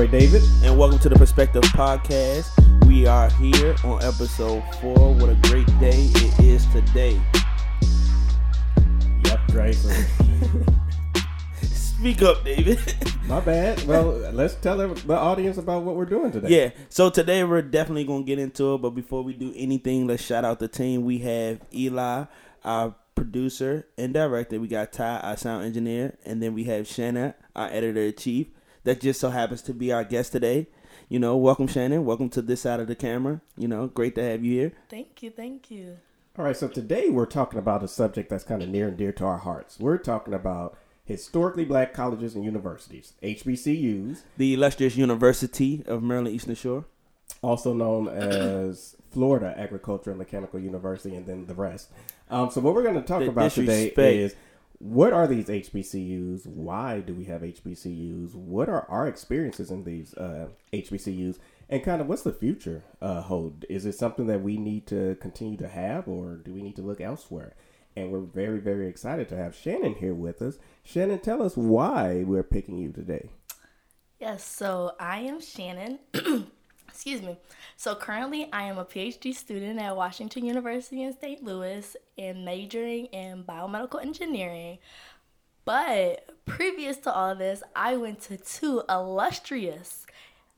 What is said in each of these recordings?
boy David. and welcome to the Perspective Podcast. We are here on episode four. What a great day it is today. Yep. So Speak up, David. my bad. Well, let's tell the audience about what we're doing today. yeah, so today we're definitely gonna get into it, but before we do anything, let's shout out the team. We have Eli, our producer and director. We got Ty, our sound engineer, and then we have Shannon, our editor in chief. That just so happens to be our guest today. You know, welcome Shannon. Welcome to this side of the camera. You know, great to have you here. Thank you, thank you. All right. So today we're talking about a subject that's kind of near and dear to our hearts. We're talking about historically black colleges and universities, HBCUs, The illustrious University of Maryland Eastern Shore. also known as Florida Agricultural and Mechanical University, and then the rest. Um, so what we're going to talk The about today is what are these HBCUs? Why do we have HBCUs? What are our experiences in these uh, HBCUs? And kind of what's the future uh, hold? Is it something that we need to continue to have, or do we need to look elsewhere? And we're very, very excited to have Shannon here with us. Shannon, tell us why we're picking you today. Yes, so I am Shannon. Excuse me. So currently, I am a PhD student at Washington University in St. Louis and majoring in biomedical engineering. But previous to all this, I went to two illustrious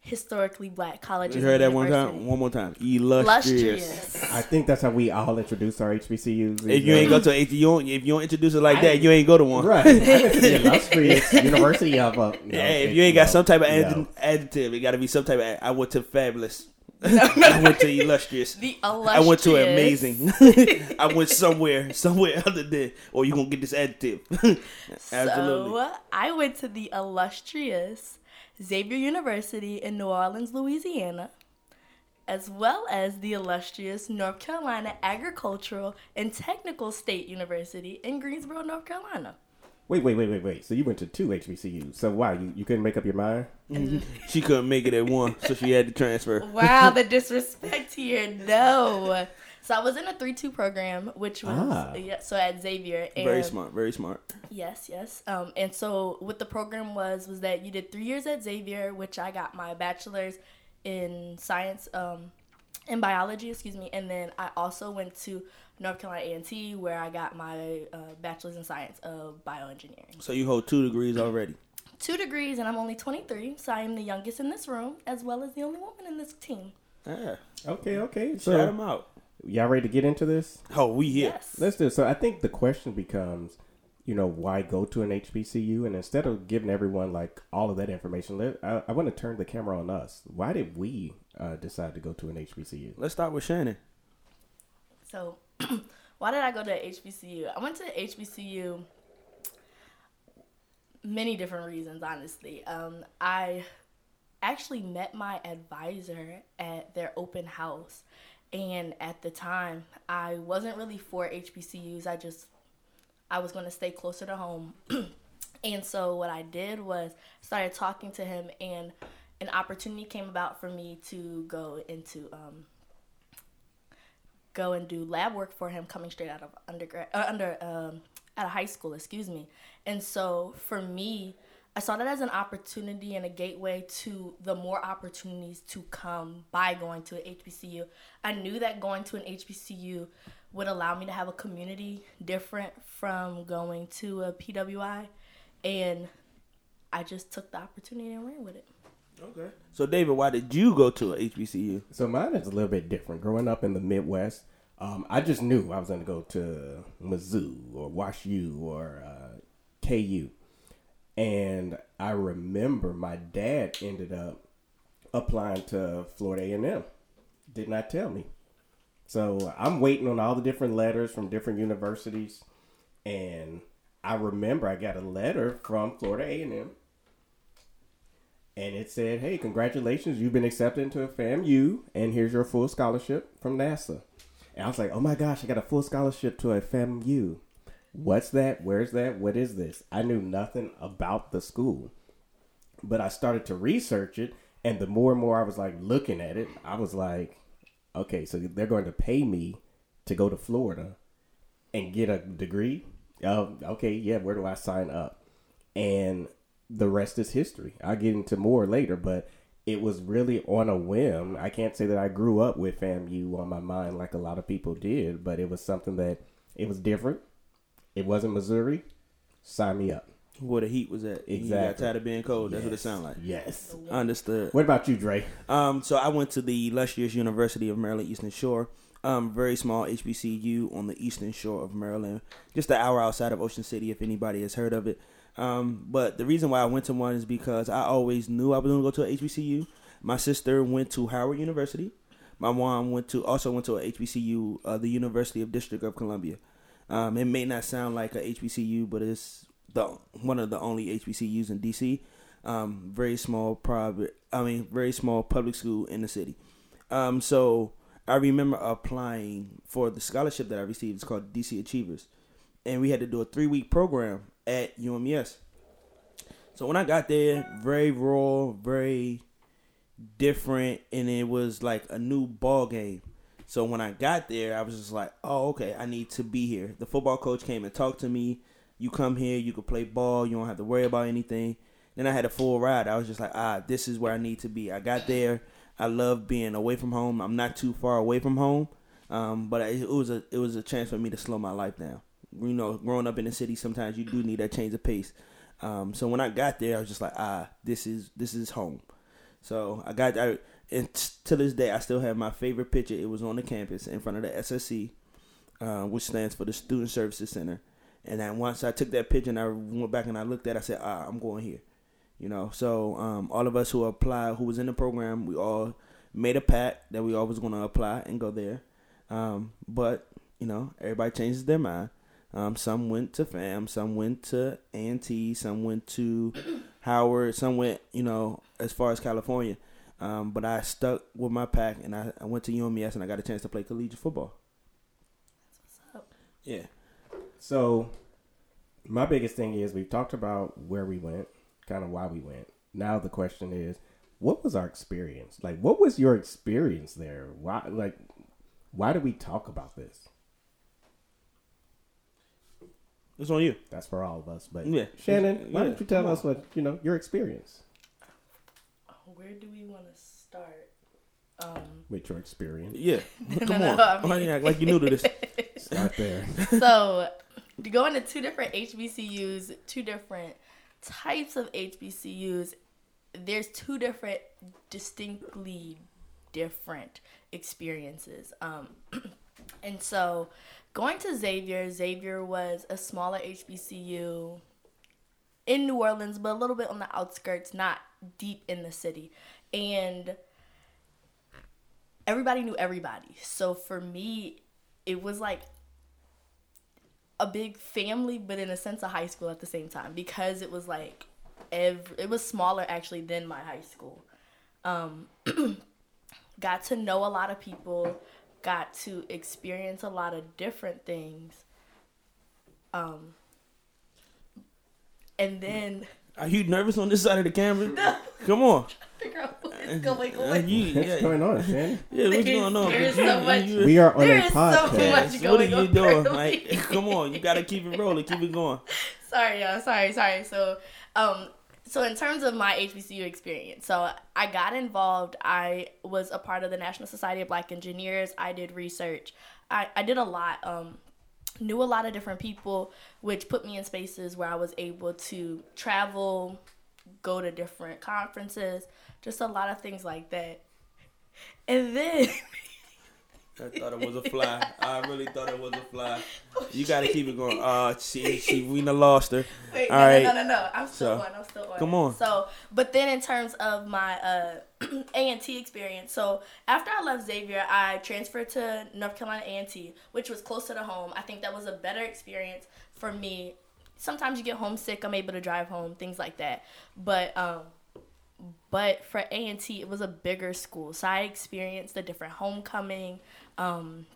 historically black colleges. You heard that one time? One more time. Illustrious. Illustrious. I think that's how we all introduce our HBCUs. If you ain't go to a, if you don't if you don't introduce it like that, you ain't go to one. Right. I went to the illustrious University of. Uh, no, Yeah, if it- you ain't got no, some type of no. adjective, adjective, it got to be some type of. I went to fabulous. I went to illustrious. The illustrious. I went to amazing. I went somewhere, somewhere other than, or you gonna get this adjective. Absolutely. So I went to the illustrious Xavier University in New Orleans, Louisiana, as well as the illustrious North Carolina Agricultural and Technical State University in Greensboro, North Carolina. Wait, wait, wait, wait, wait. So you went to two HBCUs. So why you, you couldn't make up your mind? she couldn't make it at one, so she had to transfer. Wow, the disrespect here. No. So I was in a 3 2 program, which was, Ah. yeah, so at Xavier. And Very smart. Very smart. Yes, yes. Um, and so what the program was was that you did three years at Xavier, which I got my bachelor's in science, um, in biology, excuse me, and then I also went to North Carolina A and T where I got my uh, bachelor's in science of bioengineering. So you hold two degrees already. Two degrees, and I'm only 23, so I am the youngest in this room as well as the only woman in this team. Yeah. Okay, okay. Shout So them out. Y'all ready to get into this? Oh, we here. Yes. Let's do it. So I think the question becomes, you know, why go to an HBCU? And instead of giving everyone like all of that information, let, I, I want to turn the camera on us. Why did we uh, decide to go to an HBCU? Let's start with Shannon. So, why did I go to HBCU? I went to HBCU many different reasons, honestly. Um, I actually met my advisor at their open house, and at the time, I wasn't really for HBCUs. I just I was going to stay closer to home. and so what I did was started talking to him and an opportunity came about for me to go into um, go and do lab work for him coming straight out of undergrad uh, under um, out of high school excuse me and so for me i saw that as an opportunity and a gateway to the more opportunities to come by going to an hbcu i knew that going to an hbcu would allow me to have a community different from going to a pwi and i just took the opportunity and ran with it Okay. So David, why did you go to an HBCU? So mine is a little bit different. Growing up in the Midwest, um, I just knew I was going to go to Mizzou or Wash U or uh, KU. And I remember my dad ended up applying to Florida A&M. Did not tell me. So I'm waiting on all the different letters from different universities. And I remember I got a letter from Florida A&M and it said, "Hey, congratulations! You've been accepted into a FAMU, and here's your full scholarship from NASA." And I was like, "Oh my gosh, I got a full scholarship to a FAMU. What's that? Where's that? What is this?" I knew nothing about the school, but I started to research it, and the more and more I was like looking at it, I was like, "Okay, so they're going to pay me to go to Florida and get a degree." Oh, okay, yeah. Where do I sign up? And the rest is history. I'll get into more later, but it was really on a whim. I can't say that I grew up with FAMU on my mind like a lot of people did, but it was something that it was different. It wasn't Missouri. Sign me up. Where the heat was at. You got Exactly. tired of being cold. That's what it sounded like. Yes. Understood. What about you, Dre? Um, so I went to the illustrious University of Maryland Eastern Shore. Um, very small HBCU on the eastern shore of Maryland, just an hour outside of Ocean City. If anybody has heard of it, um, but the reason why I went to one is because I always knew I was going to go to a HBCU. My sister went to Howard University. My mom went to also went to a HBCU, uh, the University of District of Columbia. Um, it may not sound like a HBCU, but it's the one of the only HBCUs in DC. Um, very small private, I mean, very small public school in the city. Um, so I remember applying for the scholarship that I received. It's called DC Achievers, and we had to do a three week program at UMES. So when I got there, very raw, very different, and it was like a new ball game. So when I got there, I was just like, "Oh, okay, I need to be here." The football coach came and talked to me. You come here, you can play ball. You don't have to worry about anything. Then I had a full ride. I was just like, "Ah, this is where I need to be." I got there. I love being away from home. I'm not too far away from home, um, but it, was a it was a chance for me to slow my life down. You know, growing up in the city, sometimes you do need that change of pace. Um, so when I got there, I was just like, "Ah, this is this is home." So I got I, and t- to this day I still have my favorite picture. It was on the campus in front of the SSC, uh, which stands for the Student Services Center. And then once I took that picture and I went back and I looked at, it, I said, "Ah, I'm going here." You know, so um, all of us who applied, who was in the program, we all made a pact that we all was going to apply and go there. Um, but you know, everybody changes their mind. Um, some went to FAM, some went to A&T, some went to Howard, some went, you know, as far as California. Um, but I stuck with my pack and I, I went to UMES and I got a chance to play collegiate football. That's what's up. Yeah. So, my biggest thing is we've talked about where we went, kind of why we went. Now the question is, what was our experience? Like, what was your experience there? Why, like, why do we talk about this? It's on you. That's for all of us. But Yeah. Shannon, why Yeah. don't you tell Come us what you know your experience Where do we want to start? Um, with your experience? Yeah. Come no, on. I Why mean- you act like you knew to this? Start there. so going to two different HBCUs, two different types of HBCUs, there's two different distinctly different experiences. Um, and so going to Xavier, Xavier was a smaller HBCU in New Orleans, but a little bit on the outskirts, not deep in the city. And everybody knew everybody. So for me, it was like a big family, but in a sense, a high school at the same time because it was like every, it was smaller actually than my high school. Um, got to know a lot of people, got to experience a lot of different things. Um, and then Are you nervous on this side of the camera? Come on. figure out what is going Uh, on. you, What's yeah, going on, Shannon? yeah, what's There's- going on? there's so you- much- you- We are on There a is so podcast. much what are you on doing? for Like, come on, you gotta keep it rolling, keep it going. sorry, y'all. Sorry, sorry. So, um, so in terms of my HBCU experience, so I got involved. I was a part of the National Society of Black Engineers. I did research. I, I did a lot. Um, knew a lot of different people, which put me in spaces where I was able to travel, go to different conferences, just a lot of things like that. And then I thought it was a fly. I really thought it was a fly. You gotta keep it going. Uh, she, she, we done lost her. Wait, All no, right. no, no, no, no. I'm still So, on. I'm still on. come on. So, but then in terms of my uh, A and T experience, so after I left Xavier, I transferred to North Carolina A and T, which was closer to home. I think that was a better experience for me. Sometimes you get homesick. I'm able to drive home, things like that. But um, but for A and T, it was a bigger school, so I experienced the different homecoming. Um,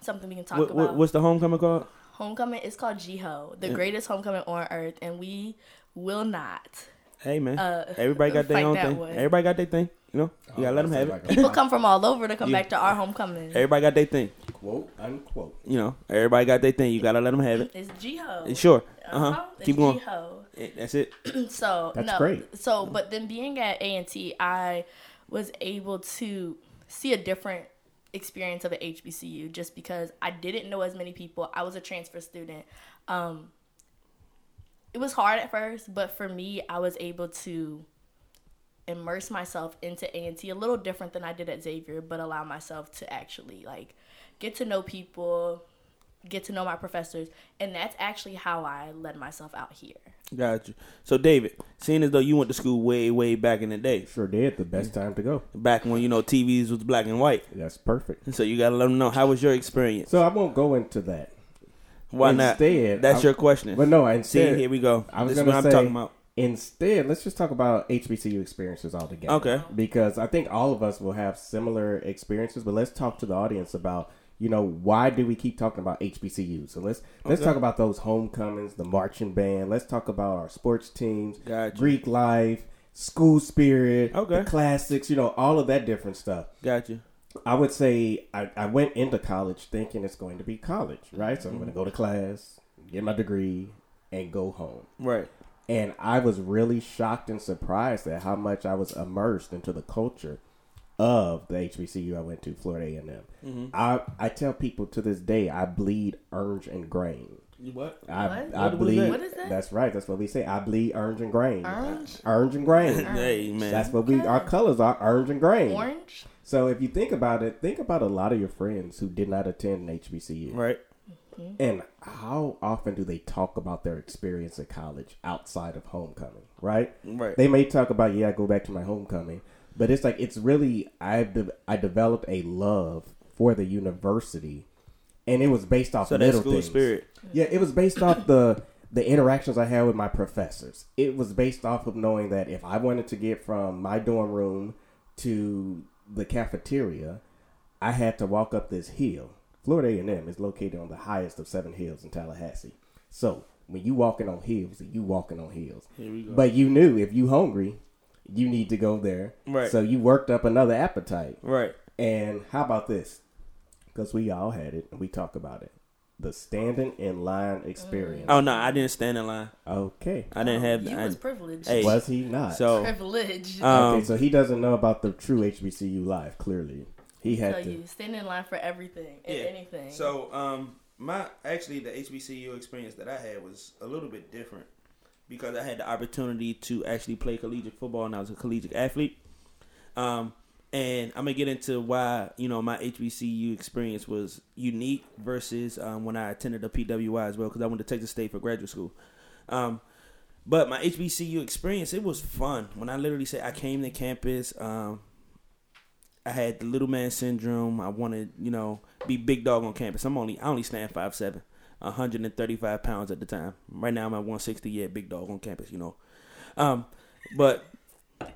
something we can talk What, about what, what's the homecoming called? homecoming is called G-Ho, the greatest homecoming on earth, and we will not Hey man, Uh, everybody got their own thing. way. Everybody got their thing. You know, you gotta let them have it. People come from all over to come You- back to our homecoming. Everybody got their thing. quote unquote. You know, everybody got their thing. You gotta let them have it. It's G-Ho. Eh, Sure. Uh Uh-huh. Keep going. G-Ho. Eh, That's it. So That's no, great. So, but then being at A and T, I was able to see a different experience of an HBCU just because I didn't know as many people. I was a transfer student. Um, it was hard at first, but for me, I was able to immerse myself into A and T a little different than I did at Xavier, but allow myself to actually like get to know people, get to know my professors, and that's actually how I led myself out here. Got you. So David, seeing as though you went to school way, way back in the day, Sure did. The best time to go. back when you know TVs was black and white, That's perfect. so you gotta let them know how was your experience. So I won't go into that. Why not? Instead, not? That's I- your question. But no, See, instead, here we go. I was this is gonna what say- I'm talking about. Instead, let's just talk about HBCU experiences altogether. Okay. Because I think all of us will have similar experiences, but let's talk to the audience about, you know, why do we keep talking about HBCU? So let's let's Okay. talk about those homecomings, the marching band. Let's talk about our sports teams, Got you. Greek life, school spirit, Okay. the classics, you know, all of that different stuff. Got you. I would say I, I went into college thinking it's going to be college, right? So I'm going to mm-hmm. go to class, get my degree, and go home Right. and I was really shocked and surprised at how much I was immersed into the culture of the HBCU I went to, Florida A&M, mm-hmm. I I tell people to this day I bleed orange and grain. What? I What? I What bleed. that? What is that? That's right. That's what we say. I bleed orange and grain. Orange? Orange and grain. Hey man. That's what we. Our colors are orange and grain. Orange? So if you think about it, think about a lot of your friends who did not attend an HBCU. right. Mm-hmm. And how often do they talk about their experience at college outside of homecoming, right? Right. They may talk about, yeah, I go back to my homecoming, but it's like it's really I've de- I developed a love for the university, and it was based off so little school things. spirit. Yeah, it was based off the the interactions I had with my professors. It was based off of knowing that if I wanted to get from my dorm room to the cafeteria, I had to walk up this hill. Florida A&M is located on the highest of seven hills in Tallahassee. So when you walking on hills, you walking on hills. Here we go. But you knew if you hungry, you need to go there. Right. So you worked up another appetite. right. And how about this? Because we all had it, and we talk about it. The standing in line experience. Oh no, I didn't stand in line. Okay. I didn't have. You I, was privileged. Hey. Was he not? so privileged. um, okay, so he doesn't know about the true HBCU life. Clearly, he tell had to. you, stand in line for everything and Yeah. anything. So, um, my actually the HBCU experience that I had was a little bit different because I had the opportunity to actually play collegiate football and I was a collegiate athlete. Um, and I'm gonna get into why you know my HBCU experience was unique versus um, when I attended the PWI as well because I went to Texas State for graduate school. Um, but my HBCU experience it was fun when I literally say I came to campus. Um, I had the little man syndrome. I wanted, you know, be big dog on campus. I'm only I only stand five seven, 135 pounds at the time. Right now I'm at 160. Yeah, big dog on campus, you know. Um, but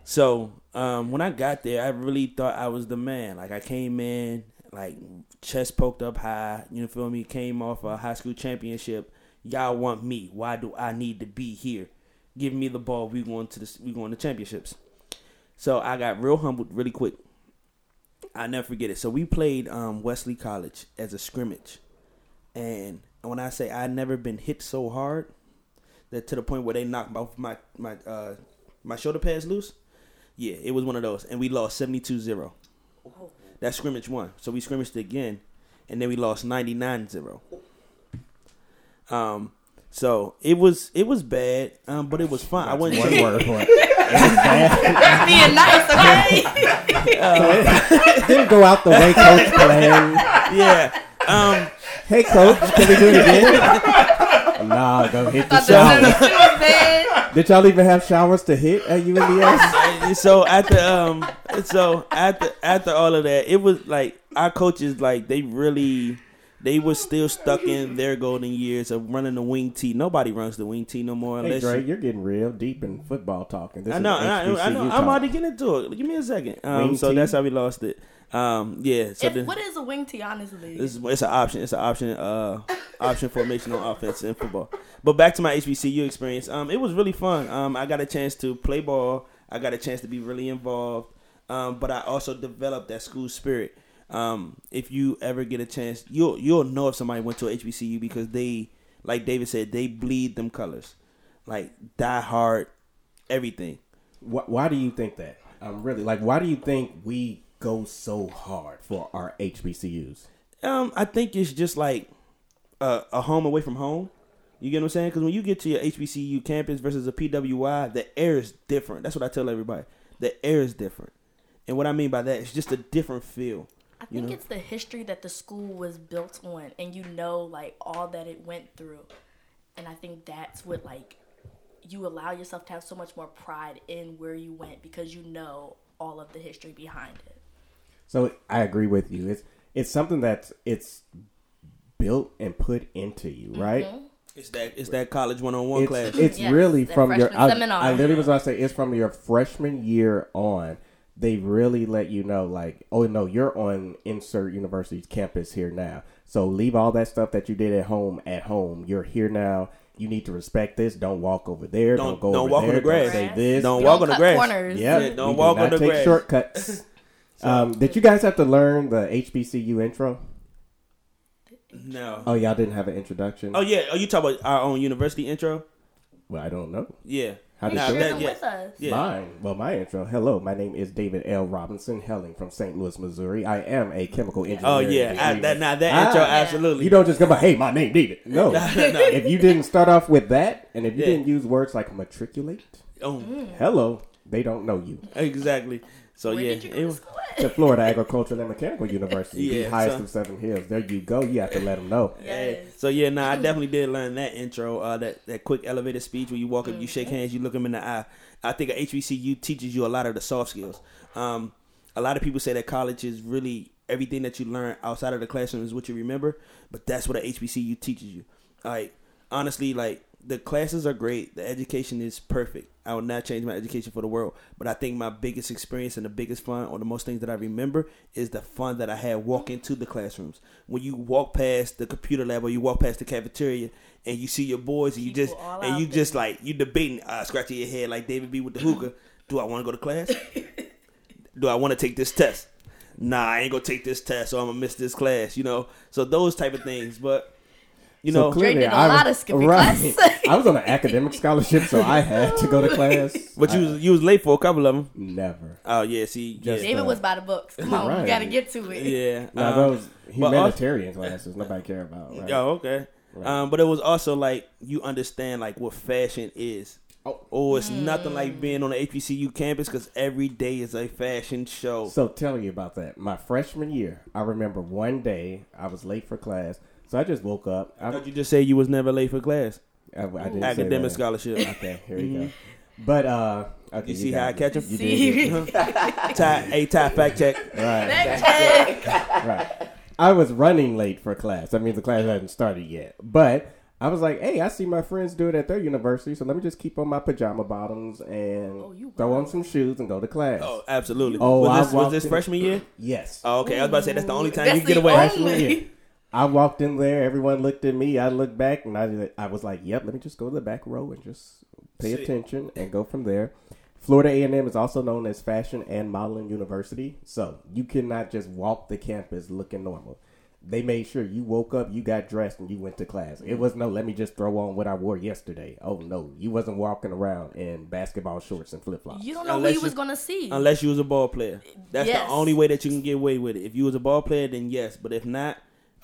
so um, when I got there, I really thought I was the man. Like I came in, like chest poked up high. You feel me? Came off a high school championship. Y'all want me? Why do I need to be here? Give me the ball. We going to the we going to championships. So I got real humbled really quick. I never forget it. So we played um, Wesley College as a scrimmage, and when I say I never been hit so hard that to the point where they knocked both my my uh, my shoulder pads loose. Yeah, it was one of those, and we lost 72-0. That scrimmage won, so we scrimmaged again, and then we lost 99-0. Um, so it was it was bad, um, but it was fun. I wouldn't One word. One. being nice, okay? Didn't go out the way coach planned. yeah. Um, Hey, coach, can we do it again? nah, go hit the shower. 72 was bad. Did y'all even have showers to hit at UMES? And so after um so after after all of that it was like our coaches like they really they were still stuck in their golden years of running the Wing T. Nobody runs the Wing T no more Hey unless Dre, you, you're getting real deep in football talking. This I know, I know, I know. I'm talk. about to get into it. Give me a second. Um, so tee? that's how we lost it. Um, yeah. So If, then, what is a Wing T, honestly? It's, it's an option. It's an option. Uh, option formation on offense in football. But back to my HBCU experience. Um, it was really fun. Um, I got a chance to play ball. I got a chance to be really involved. Um, but I also developed that school spirit. Um, if you ever get a chance, you'll you'll know if somebody went to a HBCU because they, like David said, they bleed them colors, like die hard, everything. Why, why do you think that? I'm really like. Why do you think we go so hard for our HBCUs? Um, I think it's just like a, a home away from home. You get what I'm saying? Because when you get to your HBCU campus versus a PWI, the air is different. That's what I tell everybody. The air is different, and what I mean by that is just a different feel. I you think know? it's the history that the school was built on, and you know, like all that it went through, and I think that's what like you allow yourself to have so much more pride in where you went because you know all of the history behind it. So I agree with you. It's it's something that's it's built and put into you, right? Mm-hmm. It's that it's that college one on one It's, class. it's Yes, really from your. I, seminar. I literally was going to say it's from your freshman year on. They really let you know, like, oh no, you're on insert university's campus here now. So leave all that stuff that you did at home at home. You're here now. You need to respect this. Don't walk over there. Don't, Don't- go don't over walk on the grass. Don't say this. Don't You walk on the grass. Corners. Yeah, Yeah, don't we do walk on not the take grass. shortcuts. um, did you guys have to learn the HBCU intro? no. Oh, y'all didn't have an introduction. Oh yeah. Oh, you talk about our own university intro? well, I don't know. Yeah. How did you Share that- them yeah. with us. Yeah. Mine. Well, my intro. Hello, my name is David L. Robinson Helling from St. Louis, Missouri. I am a chemical engineer. Oh yeah. I, degree. that now that Ah. intro absolutely. You don't just come by, hey, my name David. No. no. if you didn't start off with that, and if you Yeah. didn't use words like matriculate, Oh, hello, they don't know you. exactly. So Where yeah. did you go it to was- To Florida Agricultural and Mechanical University, Yeah, the highest so- of Seven Hills. There you go. You have to let them know. Yes. so yeah, nah, I definitely did learn that intro, uh, that that quick elevator speech where you walk up, you shake hands, you look them in the eye. I think a HBCU teaches you a lot of the soft skills. Um, a lot of people say that college is really everything that you learn outside of the classroom is what you remember, but that's what a HBCU teaches you. Like honestly, like the classes are great, the education is perfect. I would not change my education for the world, but I think my biggest experience and the biggest fun, or the most things that I remember, is the fun that I had walking to the classrooms. When you walk past the computer lab or you walk past the cafeteria and you see your boys and you People just and you there. just like you debating, uh, scratching your head like David B with the hookah. Do I want to go to class? Do I want to take this test? Nah, I ain't gonna take this test, so I'm gonna miss this class. You know, so those type of things. But you know, Dre did a I lot of skipping right. class. I was on an academic scholarship, so I had to go to class. but you was, you was late for a couple of them. never. Oh yeah, see, Just- yeah, David uh, was by the books. Come on, Right. we gotta get to it. yeah. Now um, those but also- humanitarian classes, nobody care about. Right? Oh, okay. Right. Um, but it was also like you understand like what fashion is. Oh. Oh, it's nothing like being on the HBCU campus because every day is a fashion show. So tell you about that. My freshman year, I remember one day I was late for class, so I just woke up. I, I thought you just say you was never late for class. I, I didn't say Academic that. scholarship. Okay, here you go. But uh, okay, You see how I catch me. 'em? You See? did. Ty, hey, Ty, fact check. Right, Fact check. right. I was running late for class. That means the class hadn't started yet. But I was like, hey, I see my friends do it at their university, so let me just keep on my pajama bottoms and Oh, throw on some shoes and go to class. Oh, absolutely. Oh, I was this, was this freshman year? Yes. Oh, okay. I was about to say that's the only time That's you can get away. only- freshman year. I walked in there. Everyone looked at me. I looked back, and I, I was like, "Yep, let me just go to the back row and just pay See. attention and go from there." Florida A&M is also known as Fashion and Modeling University, so you cannot just walk the campus looking normal. They made sure you woke up, you got dressed, and you went to class. It was no, let me just throw on what I wore yesterday. Oh no, you wasn't walking around in basketball shorts and flip flops. You don't know Unless who you was gonna see. Unless you was a ball player. That's Yes. the only way that you can get away with it. If you was a ball player, then yes. But if not,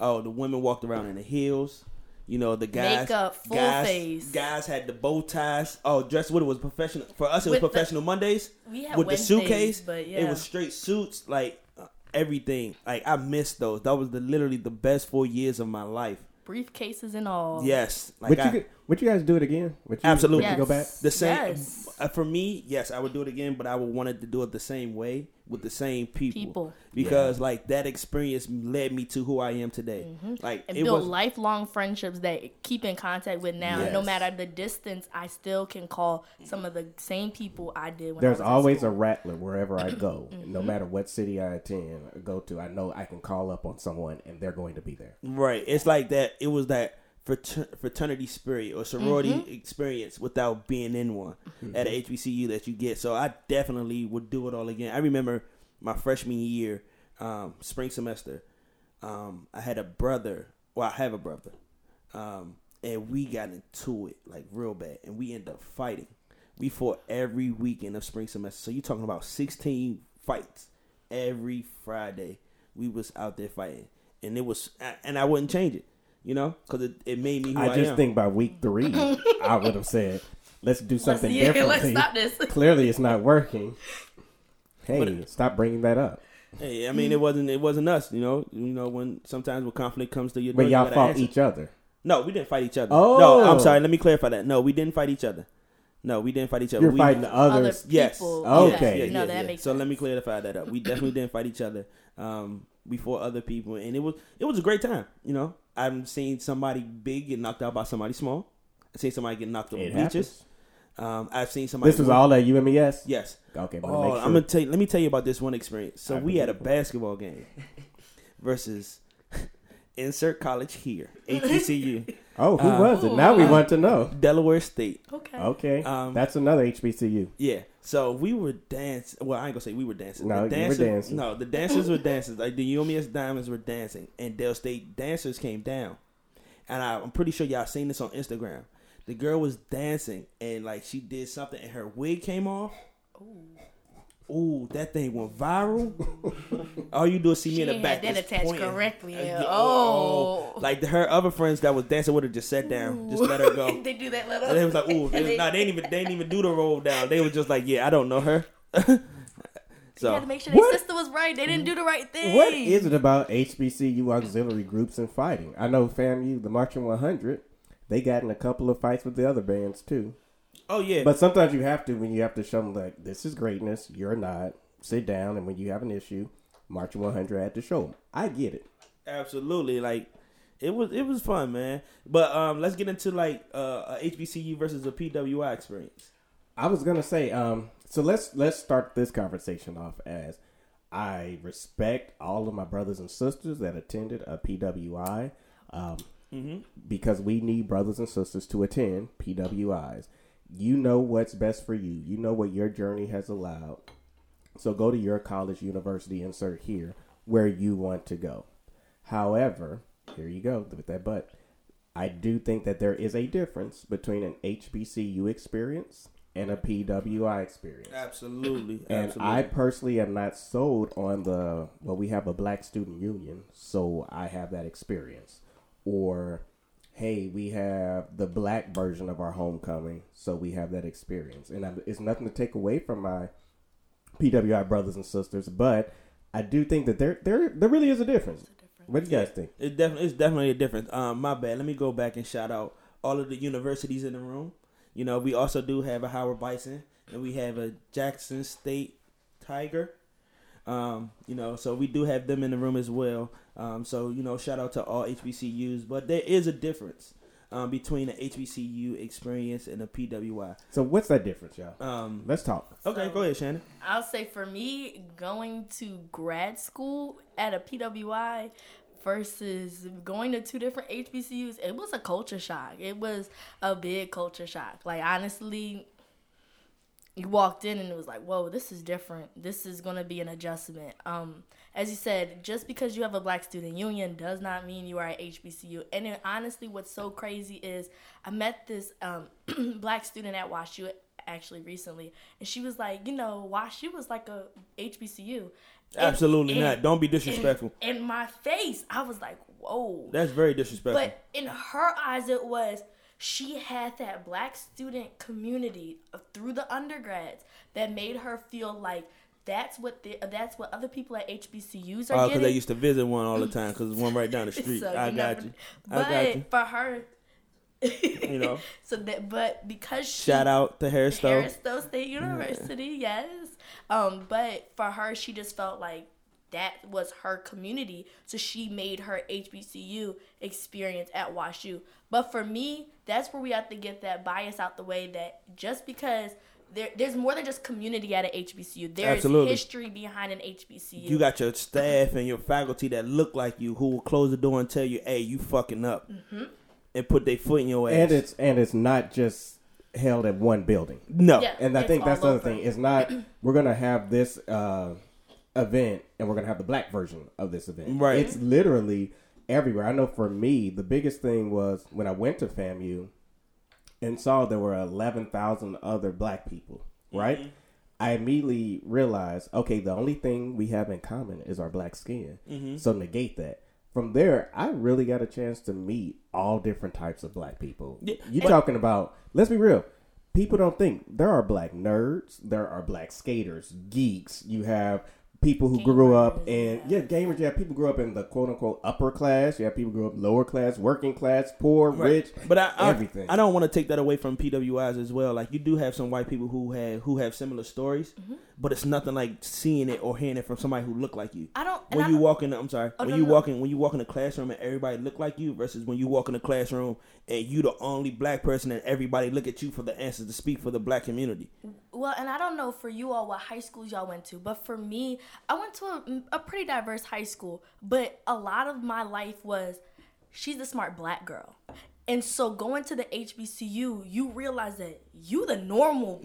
oh, the women walked around in the heels. You know, the guys. Makeup, full guys, face. Guys had the bow ties. Oh, dressed what it was professional. For us, it was With the- professional Mondays. We had with the Wednesdays, suitcase, but yeah. it was straight suits. Like uh, everything. Like I missed those. That was the literally the best four years of my life. briefcases and all. Yes. Like but I, you could, Would you guys do it again? Would you, Absolutely. Would you go back? Yes. The same Yes. uh, for me. Yes, I would do it again, but I would wanted to do it the same way with the same people. People. because like that experience led me to who I am today. Like Mm-hmm. and it build was lifelong friendships that keep in contact with now. And No Yes. matter the distance, I still can call some of the same people I did when There's I was in always a school. rattler wherever I go. Mm-hmm. No matter what city I attend or go to, I know I can call up on someone and they're going to be there. right. It's like that. It was that frater- fraternity spirit or sorority Mm-hmm. experience without being in one at a HBCU that you get. So I definitely would do it all again. I remember my freshman year, um, spring semester. Um, I had a brother. Well, I have a brother, um, and we got into it like real bad, and we ended up fighting. We fought every weekend of spring semester. So you're talking about sixteen fights every Friday. We was out there fighting, and it was, and I wouldn't change it, you know, because it, it made me who I, I just am. think by week three, I would have said, "Let's do Let's, something yeah, let's stop this. Clearly, it's not working. Hey, But- stop bringing that up. Hey, I mean, it wasn't it wasn't us, you know. You know, when sometimes when conflict comes to your door, But you y'all gotta fought answer. each other. No, we didn't fight each other. Oh. No, I'm sorry. Let me clarify that. No, we didn't fight each other. No, we didn't fight each other. You're we, fighting Other others. Yes. people. Okay. Yeah, no, that makes so sense. let me clarify that up. We definitely didn't fight each other. Um, we fought other people, and it was it was a great time. You know, I've seen somebody big get knocked out by somebody small. I've seen somebody get knocked on It beaches. Um, I've seen somebody. This was all at UMES. Yes. Okay, but Oh, sure. I'm gonna tell you. Let me tell you about this one experience. So I we had a believe it. basketball game versus insert college here, HBCU, oh, who uh, was it? Now we want to know. Delaware State. Okay. Okay, Um, that's another HBCU. Yeah. So we were dancing. Well, I ain't gonna say we were dancing. No, the you were dancers, dancing. No, the dancers were dancing. Like the UMES Diamonds were dancing, and Del State dancers came down. And I, I'm pretty sure y'all seen this on Instagram. The girl was dancing, and like she did something, and her wig came off. Ooh, that thing went viral. All you do is see me She in the ain't back. had that attached pointing. correctly, Uh, yeah. yeah, Oh. Like her other friends that was dancing with her just sat down, just let her go. they do that little. And they was like, ooh, And they, they- nah, they didn't even they didn't even do the roll down. They was just like, yeah, I don't know her. You so had to make sure What? their sister was right. They didn't do the right thing. What is it about HBCU auxiliary groups and fighting? I know FAMU, the Marching 100, they got in a couple of fights with the other bands too. Oh yeah, But sometimes you have to when you have to show them like this is greatness. You're not. Sit down, and when you have an issue, Marching 100 had to show them. I get it. absolutely. Like it was it was fun, man. But um, let's get into like uh, a HBCU versus a PWI experience. I was gonna say, um, so let's let's start this conversation off as I respect all of my brothers and sisters that attended a PWI, um, because we need brothers and sisters to attend PWIs. You know what's best for you. You know what your journey has allowed. So go to your college, university, insert here where you want to go. However, here you go with that but. I do think that there is a difference between an HBCU experience and a PWI experience. Absolutely, And absolutely. I personally am not sold on the well, we have a black student union, so I have that experience. Or hey, we have the black version of our homecoming, so we have that experience. And I'm, it's nothing to take away from my PWI brothers and sisters, but I do think that there there there really is a difference. What do you guys think? It definitely it's definitely a difference. Um, my bad. Let me go back and shout out all of the universities in the room. You know, we also do have a Howard Bison and we have a Jackson State Tiger. Um, you know, so we do have them in the room as well. Um, so you know, shout out to all HBCUs, but there is a difference um, between the HBCU experience and the PWI. So what's that difference, y'all? Um, Let's talk. okay, go ahead, Shannon. I'll say for me, going to grad school at a PWI versus going to two different HBCUs, it was a culture shock. It was a big culture shock. Like honestly, you walked in and it was like, whoa, this is different. This is gonna be an adjustment. Um, as you said, just because you have a black student union does not mean you are at HBCU. And then, honestly, what's so crazy is I met this um, black student at WashU actually recently, and she was like, you know, WashU was like a HBCU. And- Absolutely and- not. Don't be disrespectful. In, in my face, I was like, whoa. That's very disrespectful. But in her eyes, it was she had that black student community through the undergrads that made her feel like that's what the, that's what other people at HBCUs are Oh, because they used to visit one all the time because one right down the street. So I got never- you. I got you. But for her, You know. so that, but because she, Shout out to Harris Harris Stowe State University, yes. Um, but for her, she just felt like that was her community, so she made her HBCU experience at WashU. But for me, that's where we have to get that bias out the way. That just because there, there's more than just community at an HBCU. There's Absolutely. history behind an HBCU. You got your staff and your faculty that look like you who will close the door and tell you, "Hey, you fucking up," Mm-hmm. and put their foot in your ass. and it's and it's not just held at one building. no, Yeah. And I think that's the other thing. It's not we're gonna have this uh, event and we're gonna have the black version of this event. Right. It's literally everywhere. I know for me, the biggest thing was when I went to FAMU and saw there were eleven thousand other black people. Right. Mm-hmm. I immediately realized, okay, the only thing we have in common is our black skin. Mm-hmm. So negate that. From there, I really got a chance to meet all different types of black people. Yeah. You're talking about, let's be real. People don't think there are black nerds, there are black skaters, geeks. You have people who grew up in yeah, gamers. yeah people grew up in the quote unquote upper class. yeah people grew up lower class, working class, poor, rich, But I, I everything. I don't want to take that away from PWIs as well. Like you do have some white people who have who have similar stories, Mm-hmm. But it's nothing like seeing it or hearing it from somebody who look like you. I don't. When you don't- walk in, I'm sorry. Oh, when no, you no. walk in, when you walk in the classroom and everybody look like you, versus when you walk in the classroom and you the only black person and everybody look at you for the answers to speak for the black community. Well, and I don't know for you all what high schools y'all went to, but for me, I went to a, a pretty diverse high school. But a lot of my life was she's a smart black girl. And so going to the HBCU, you realize that you the normal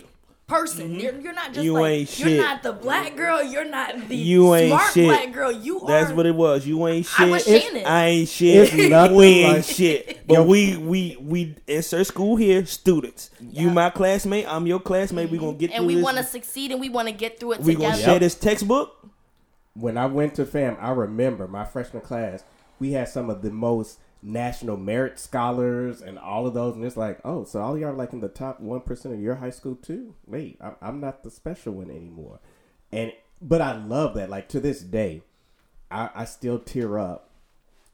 person. You're, you're not just Mm-hmm. You like ain't you're shit. not the black girl. You're not the You ain't smart shit. black girl. You are. That's what it was. You ain't shit. I was Shannon. I ain't shit. It's nothing we ain't like- shit. But we we we insert school here, students. You my classmate. I'm your classmate. We gonna get through. and we this. want to succeed and we want to get through it we together. gonna share this textbook. when I went to FAM, I remember my freshman class, we had some of the most national merit scholars and all of those. And it's like, oh, so all y'all are like in the top 1% of your high school too? Wait, I'm, I'm not the special one anymore. And, but I love that. Like to this day, I, I still tear up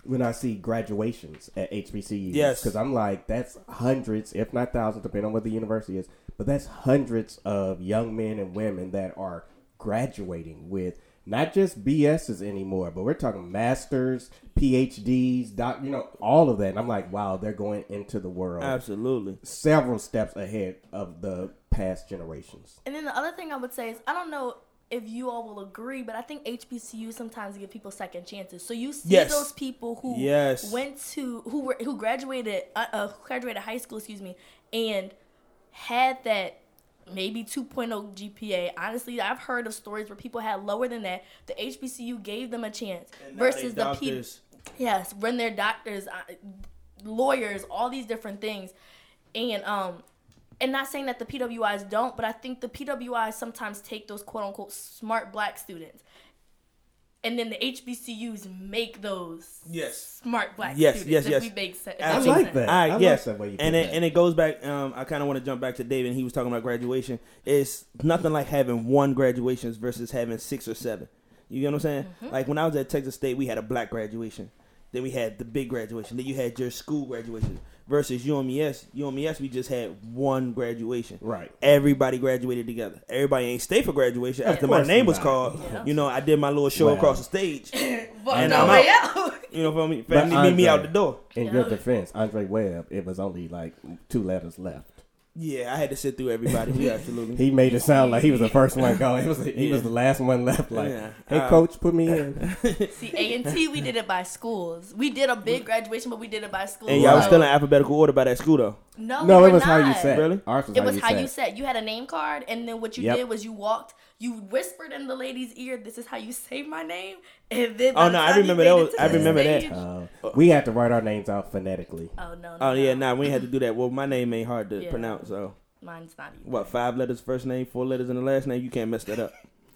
when I see graduations at HBCUs. Yes. Because I'm like, that's hundreds, if not thousands, depending on what the university is, but that's hundreds of young men and women that are graduating with not just BSs anymore, but we're talking masters, PhDs, doc, you know, all of that. And I'm like, wow, they're going into the world Absolutely. several steps ahead of the past generations. And then the other thing I would say is I don't know if you all will agree, but I think HBCU sometimes give people second chances. So you see Yes. those people who Yes. went to who were who graduated uh, uh, graduated high school, excuse me, and had that maybe 2.0 GPA. Honestly, I've heard of stories where people had lower than that. The HBCU gave them a chance versus the P- Yes, when they're doctors, uh, lawyers, all these different things, and um, and not saying that the PWIs don't, but I think the PWIs sometimes take those quote unquote smart black students, and then the HBCUs make those Yes. smart black Yes, students. yes, if yes. we make sense. I that like sense. that. All I right, like that way you and it, that. and it goes back. Um, I kind of want to jump back to David. He was talking about graduation. It's nothing like having one graduations versus having six or seven. You get what I'm saying? Mm-hmm. Like when I was at Texas State, we had a black graduation. Then we had the big graduation. Then you had your school graduation. Versus UMES, UMES, we just had one graduation. Right. Everybody graduated together. Everybody ain't stay for graduation after my name was called. Yeah. You know, I did my little show Wow. across the stage. But And I'm way out. out. You know, for me, But family meet me out the door. In your defense, Andre Webb, it was only like two letters left. Yeah, I had to sit through everybody. Yeah, absolutely. He made it sound like he was the first one going. He was he was the last one left. Like, Yeah. hey, Uh, coach, put me in. See, A and T, we did it by schools. We did a big graduation, but we did it by schools. And y'all was still in alphabetical order by that school though. No, No, we it were was how you not. said. Really? Ours was It how was you how said. you said. You had a name card, and then what you Yep. did was you walked, you whispered in the lady's ear, "This is how you say my name." And then, Oh, no, I remember that was- I the remember that. Uh, we had to write our names out phonetically. Oh no, no. Oh yeah, no. nah, we ain't had to do that. Well, my name ain't hard to Yeah. pronounce. So mine's not even. what? Five letters, first name, four letters in the last name. You can't mess that up.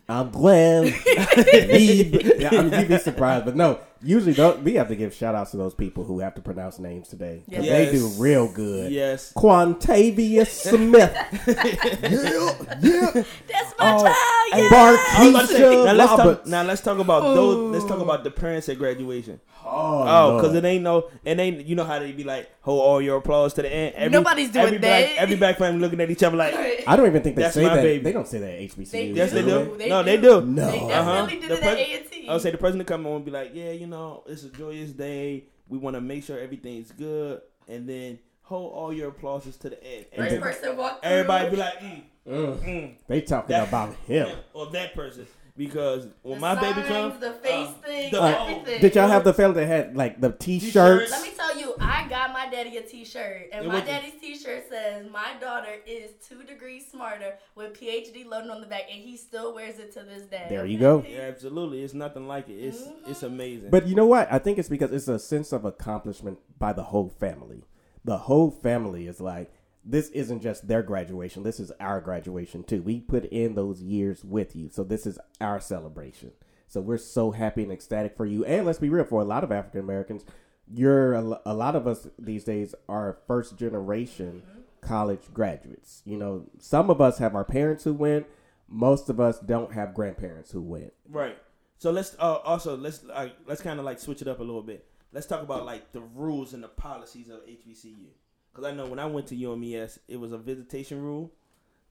I'm glad. yeah, I mean, you'd be surprised, but no, usually don't, we have to give shout outs to those people who have to pronounce names today. Yes. They do real good. Yes. Quantavious Smith. yeah, yeah. That's my Oh, child. and Yeah. I was about to say, Barkeisha now let's talk. Now let's talk about those. Let's talk about the parents at graduation. Oh, Oh, Lord. because it ain't no, it ain't. You know how they be like, hold all your applause to the end. Every, Nobody's doing every Black, that. every black family looking at each other like, I don't even think they That's say my that. baby. They don't say that at HBCU. They yes, they do. They no, do. they do. No. They Uh-huh. definitely did The it pres- at A&T. I would say the president come on and be like, yeah, you know, it's a joyous day. We want to make sure everything's good, and then hold all your applauses to the end. First Every- person walked through. everybody be like, mm, Mm. mm, They talking That- about him. or that person, because when The my baby comes, the face uh, thing, the- everything. Did y'all have the family that had like the T-shirts. T-shirts? Let me tell you, I got my daddy a T-shirt, and It my was- daddy's T-shirt says, "My daughter is two degrees smarter with PhD loaded on the back," and he still wears it to this day. There you go. yeah, absolutely, it's nothing like it. It's it's amazing. But you know what? I think it's because it's a sense of accomplishment by the whole family. The whole family is like, this isn't just their graduation. This is our graduation too. We put in those years with you, so this is our celebration. So we're so happy and ecstatic for you. And let's be real, for a lot of African Americans, you're a, lot of us these days are first generation college graduates. You know, some of us have our parents who went. Most of us don't have grandparents who went. Right. So let's uh, also let's uh, let's kind of like switch it up a little bit. Let's talk about like the rules and the policies of HBCU. Because I know when I went to UMES, it was a visitation rule.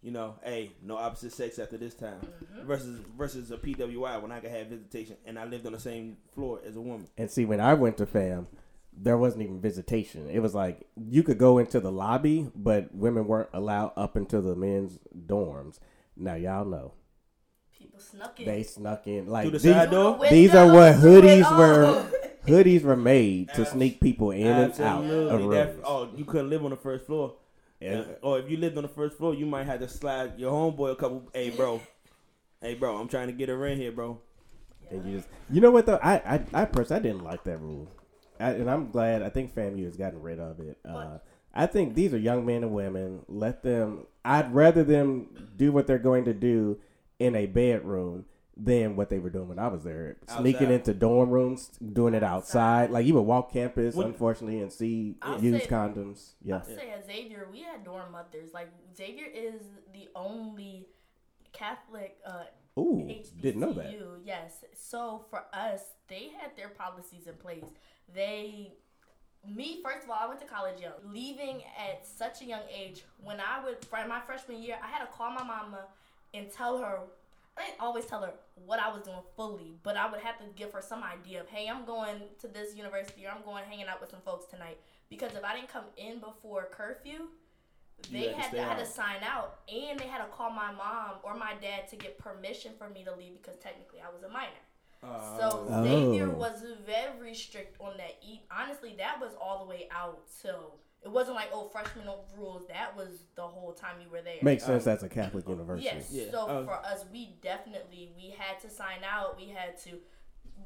You know, hey, no opposite sex after this time. Mm-hmm. Versus versus a PWI when I could have visitation and I lived on the same floor as a woman. And see, when I went to FAM, there wasn't even visitation. It was like you could go into the lobby, but women weren't allowed up into the men's dorms. Now y'all know People snuck in. they snuck in like Through the these, side the door? these are what windows, through it hoodies were. All. Hoodies were made to sneak people in and out of Absolutely. That- rooms. oh, you couldn't live on the first floor. And- Uh, or if you lived on the first floor, you might have to slide your homeboy a couple. Hey, bro. Hey, bro. I'm trying to get her in here, bro. And you just, you know what though? I, I, I personally, I didn't like that rule, I, and I'm glad. I think FAMU has gotten rid of it. Uh, I think these are young men and women. Let them. I'd rather them do what they're going to do in a bedroom than what they were doing when I was there, sneaking Outside. into dorm rooms, doing it outside. Like you would walk campus, When- unfortunately, and see I'll used say- condoms. Yeah, I'll say at Xavier, we had dorm mothers. Like Xavier is the only Catholic uh, ooh, HBCU. didn't know that. Yes. So for us, they had their policies in place. They, me first of all, I went to college young. Leaving at such a young age, when I would from my freshman year, I had to call my mama and tell her. I didn't always tell her what I was doing fully, but I would have to give her some idea of, hey, I'm going to this university or I'm going hanging out with some folks tonight. Because if I didn't come in before curfew, they had to had to, I had to sign out, and they had to call my mom or my dad to get permission for me to leave because technically I was a minor. So Oh. Xavier oh. was very strict on that. E- Honestly, that was all the way out till it wasn't like oh freshman rules. That was the whole time you were there. Makes sense That's a Catholic university. Yes. Yeah, So uh, for us, we definitely we had to sign out. We had to.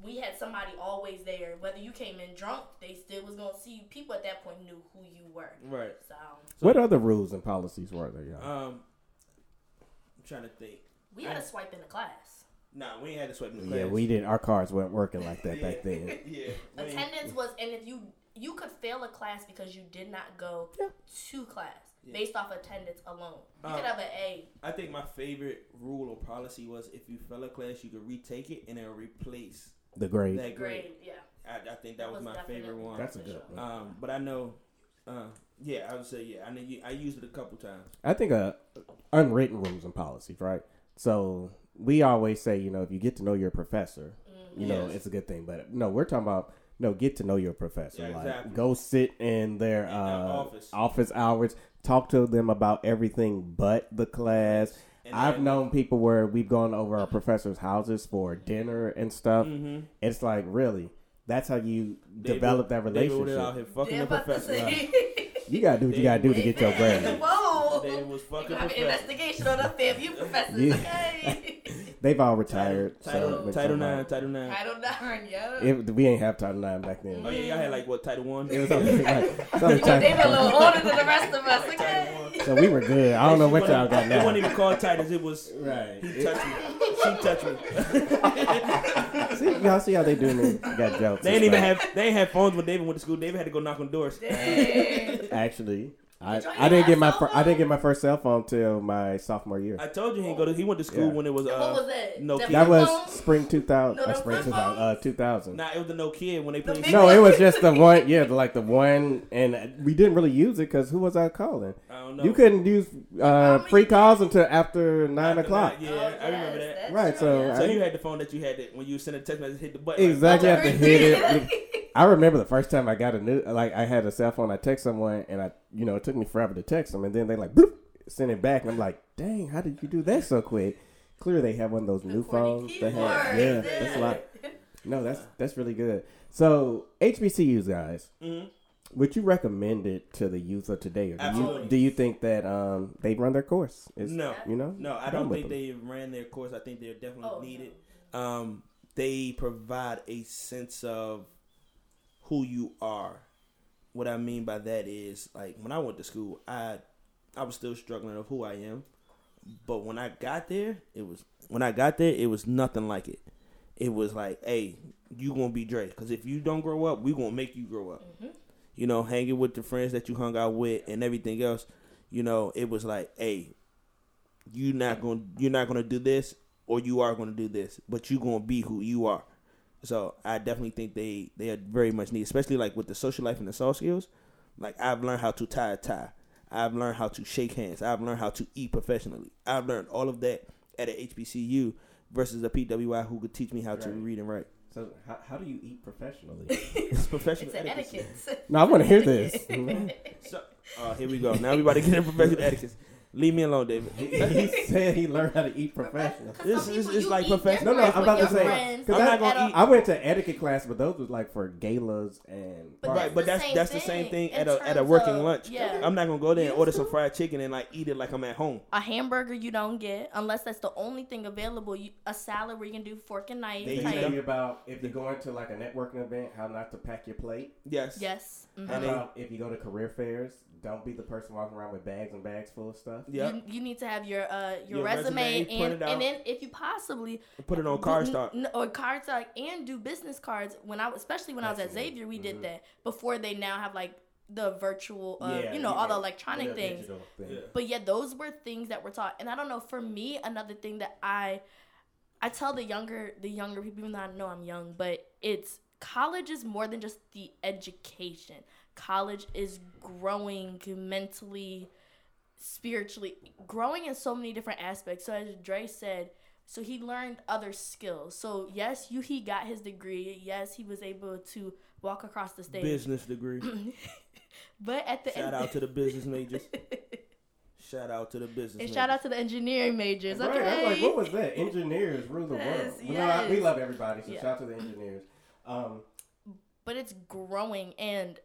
We had somebody always there. Whether you came in drunk, they still was gonna see you. People at that point knew who you were. Right. So What other rules and policies were there, y'all? Um, I'm trying to think. we had to swipe in the class. Nah, we ain't had to swipe in the class. yeah, we didn't. Our cards weren't working like that back then. Yeah. Attendance was, and if you you could fail a class because you did not go to class Yeah. based off attendance alone. You Um, could have an A. I think my favorite rule or policy was if you fail a class, you could retake it and then replace The grade. that grade. Grade, yeah. I, I think that, That was, was my favorite one. That's a good one. Um, but I know, uh, yeah, I would say yeah. I know you, I used it a couple times. I think uh, unwritten rules and policies, right? So we always say, you know, if you get to know your professor, you know, Yes. it's a good thing. But no, we're talking about no, get to know your professor. Yeah, like exactly. go sit in their In uh, office. hours, talk to them about everything but the class. And I've then- known people where we've gone over our professors' houses for dinner and stuff. Mhm. It's like really, that's how you David- develop that David was relationship. out here fucking Yeah, the professor. say. You gotta do what you gotta do to get your grade. Whoa. David was fucking gonna have an professor. investigation on us, fam. You professors, Yeah. okay? they've all retired. Title, so it title nine, it title nine. I don't. Yeah. It, we ain't have Title Nine back then. Oh yeah, y'all had like what title one? It was only, like, it's only You they were a little older than the rest of us. Okay. so we were good. I don't know what y'all got now. It wasn't even called titles. It was Right. he touched me. She touched me. See, y'all see how they do me? Got jokes. They and ain't even stuff. have they ain't have phones when David went to school. David had to go knock on doors. Actually, I, I didn't get my fir- I didn't get my first cell phone till my sophomore year. I told you he didn't go to. He went to school Yeah. when it was. Uh, what was that? no The kid. That was phone? spring two thousand. No, uh, the spring flip two thousand. Uh, phones? two thousand. Nah, it was the no kid when they played. big No, it was just the one. Yeah, like the one, and we didn't really use it because who was I calling? I don't know. You couldn't use uh, many free calls until after nine After o'clock. nine, Yeah, I remember that. Right, true, so yeah. So I- you had the phone that you had that when you sent a text message, hit the button. like, Exactly, you have to hit it. I remember the first time I got a new, like I had a cell phone. I text someone, and I, you know, it took me forever to text them, and then they like bloop, send it back, and I'm like, dang, how did you do that so quick? Clearly, they have one of those new phones. They have, yeah, that's a lot. No, that's that's really good. So HBCUs guys, Mhm. would you recommend it to the youth of today, or do you, Absolutely. do you think that um they run their course? It's- No. you know, No, I don't with think they ran their course. I think they're definitely Oh, needed. Um, they provide a sense of who you are. What I mean by that is like when I went to school, I I was still struggling of who I am. But when I got there, it was when I got there, it was nothing like it. It was like, hey, you gonna be Dre, because if you don't grow up, we gonna make you grow up. Mm-hmm. You know, hanging with the friends that you hung out with and everything else. You know, it was like, hey, you not gonna you're not gonna do this, or you are gonna do this, but you gonna be who you are. So I definitely think they they are very much need, especially like with the social life and the soft skills. Like I've learned how to tie a tie. I've learned how to shake hands. I've learned how to eat professionally. I've learned all of that at a HBCU versus a PWI who could teach me how to read and write. So how, how do you eat professionally? It's professional It's etiquette. etiquette. no, I want to hear this. So, uh, here we go. Now we about to get into professional etiquette. Leave me alone, David. he said he learned how to eat professional. This Some is- it's like professional. No, no, I'm about to say, friends 'cause I'm not gonna eat- I went to etiquette class, but those was like for galas and But. Right, but that's that's the same thing at a at a working of- lunch. yeah. I'm not gonna go there and order some fried chicken and like eat it like I'm at home. A hamburger you don't get unless that's the only thing available. You, a salad where you can do fork and knife. They tell you about if you're going to like a networking event, how not to pack your plate. Yes. Yes. mhm. How And about if you go to career fairs, don't be the person walking around with bags and bags full of stuff. Yep. You, you need to have your uh your, Your resume, resume, and out. and then if you possibly Put it on do- card n- stock. n- or card stock and do business cards. When I was- especially when I was at Xavier, we Mm-hmm. did that before they now have like the virtual, uh, Yeah, you know, you're all the electronic Yeah, things. thing. Yeah. But yeah, those were things that were taught. And I don't know, for me, another thing that I I tell the younger the younger people, even though I know I'm young, but it's college is more than just the education. College is growing mentally, spiritually, growing in so many different aspects. So as Dre said, so he learned other skills. So yes, you he got his degree. Yes, he was able to walk across the stage. Business degree. But at the Shout end, out to the business majors. Shout out to the business. and shout out to the engineering majors. Right, Okay. I'm like, what was that? Engineers rule the Yes, world. Well, no, I- we love everybody, so Yeah. shout out to the engineers. Um, but it's growing and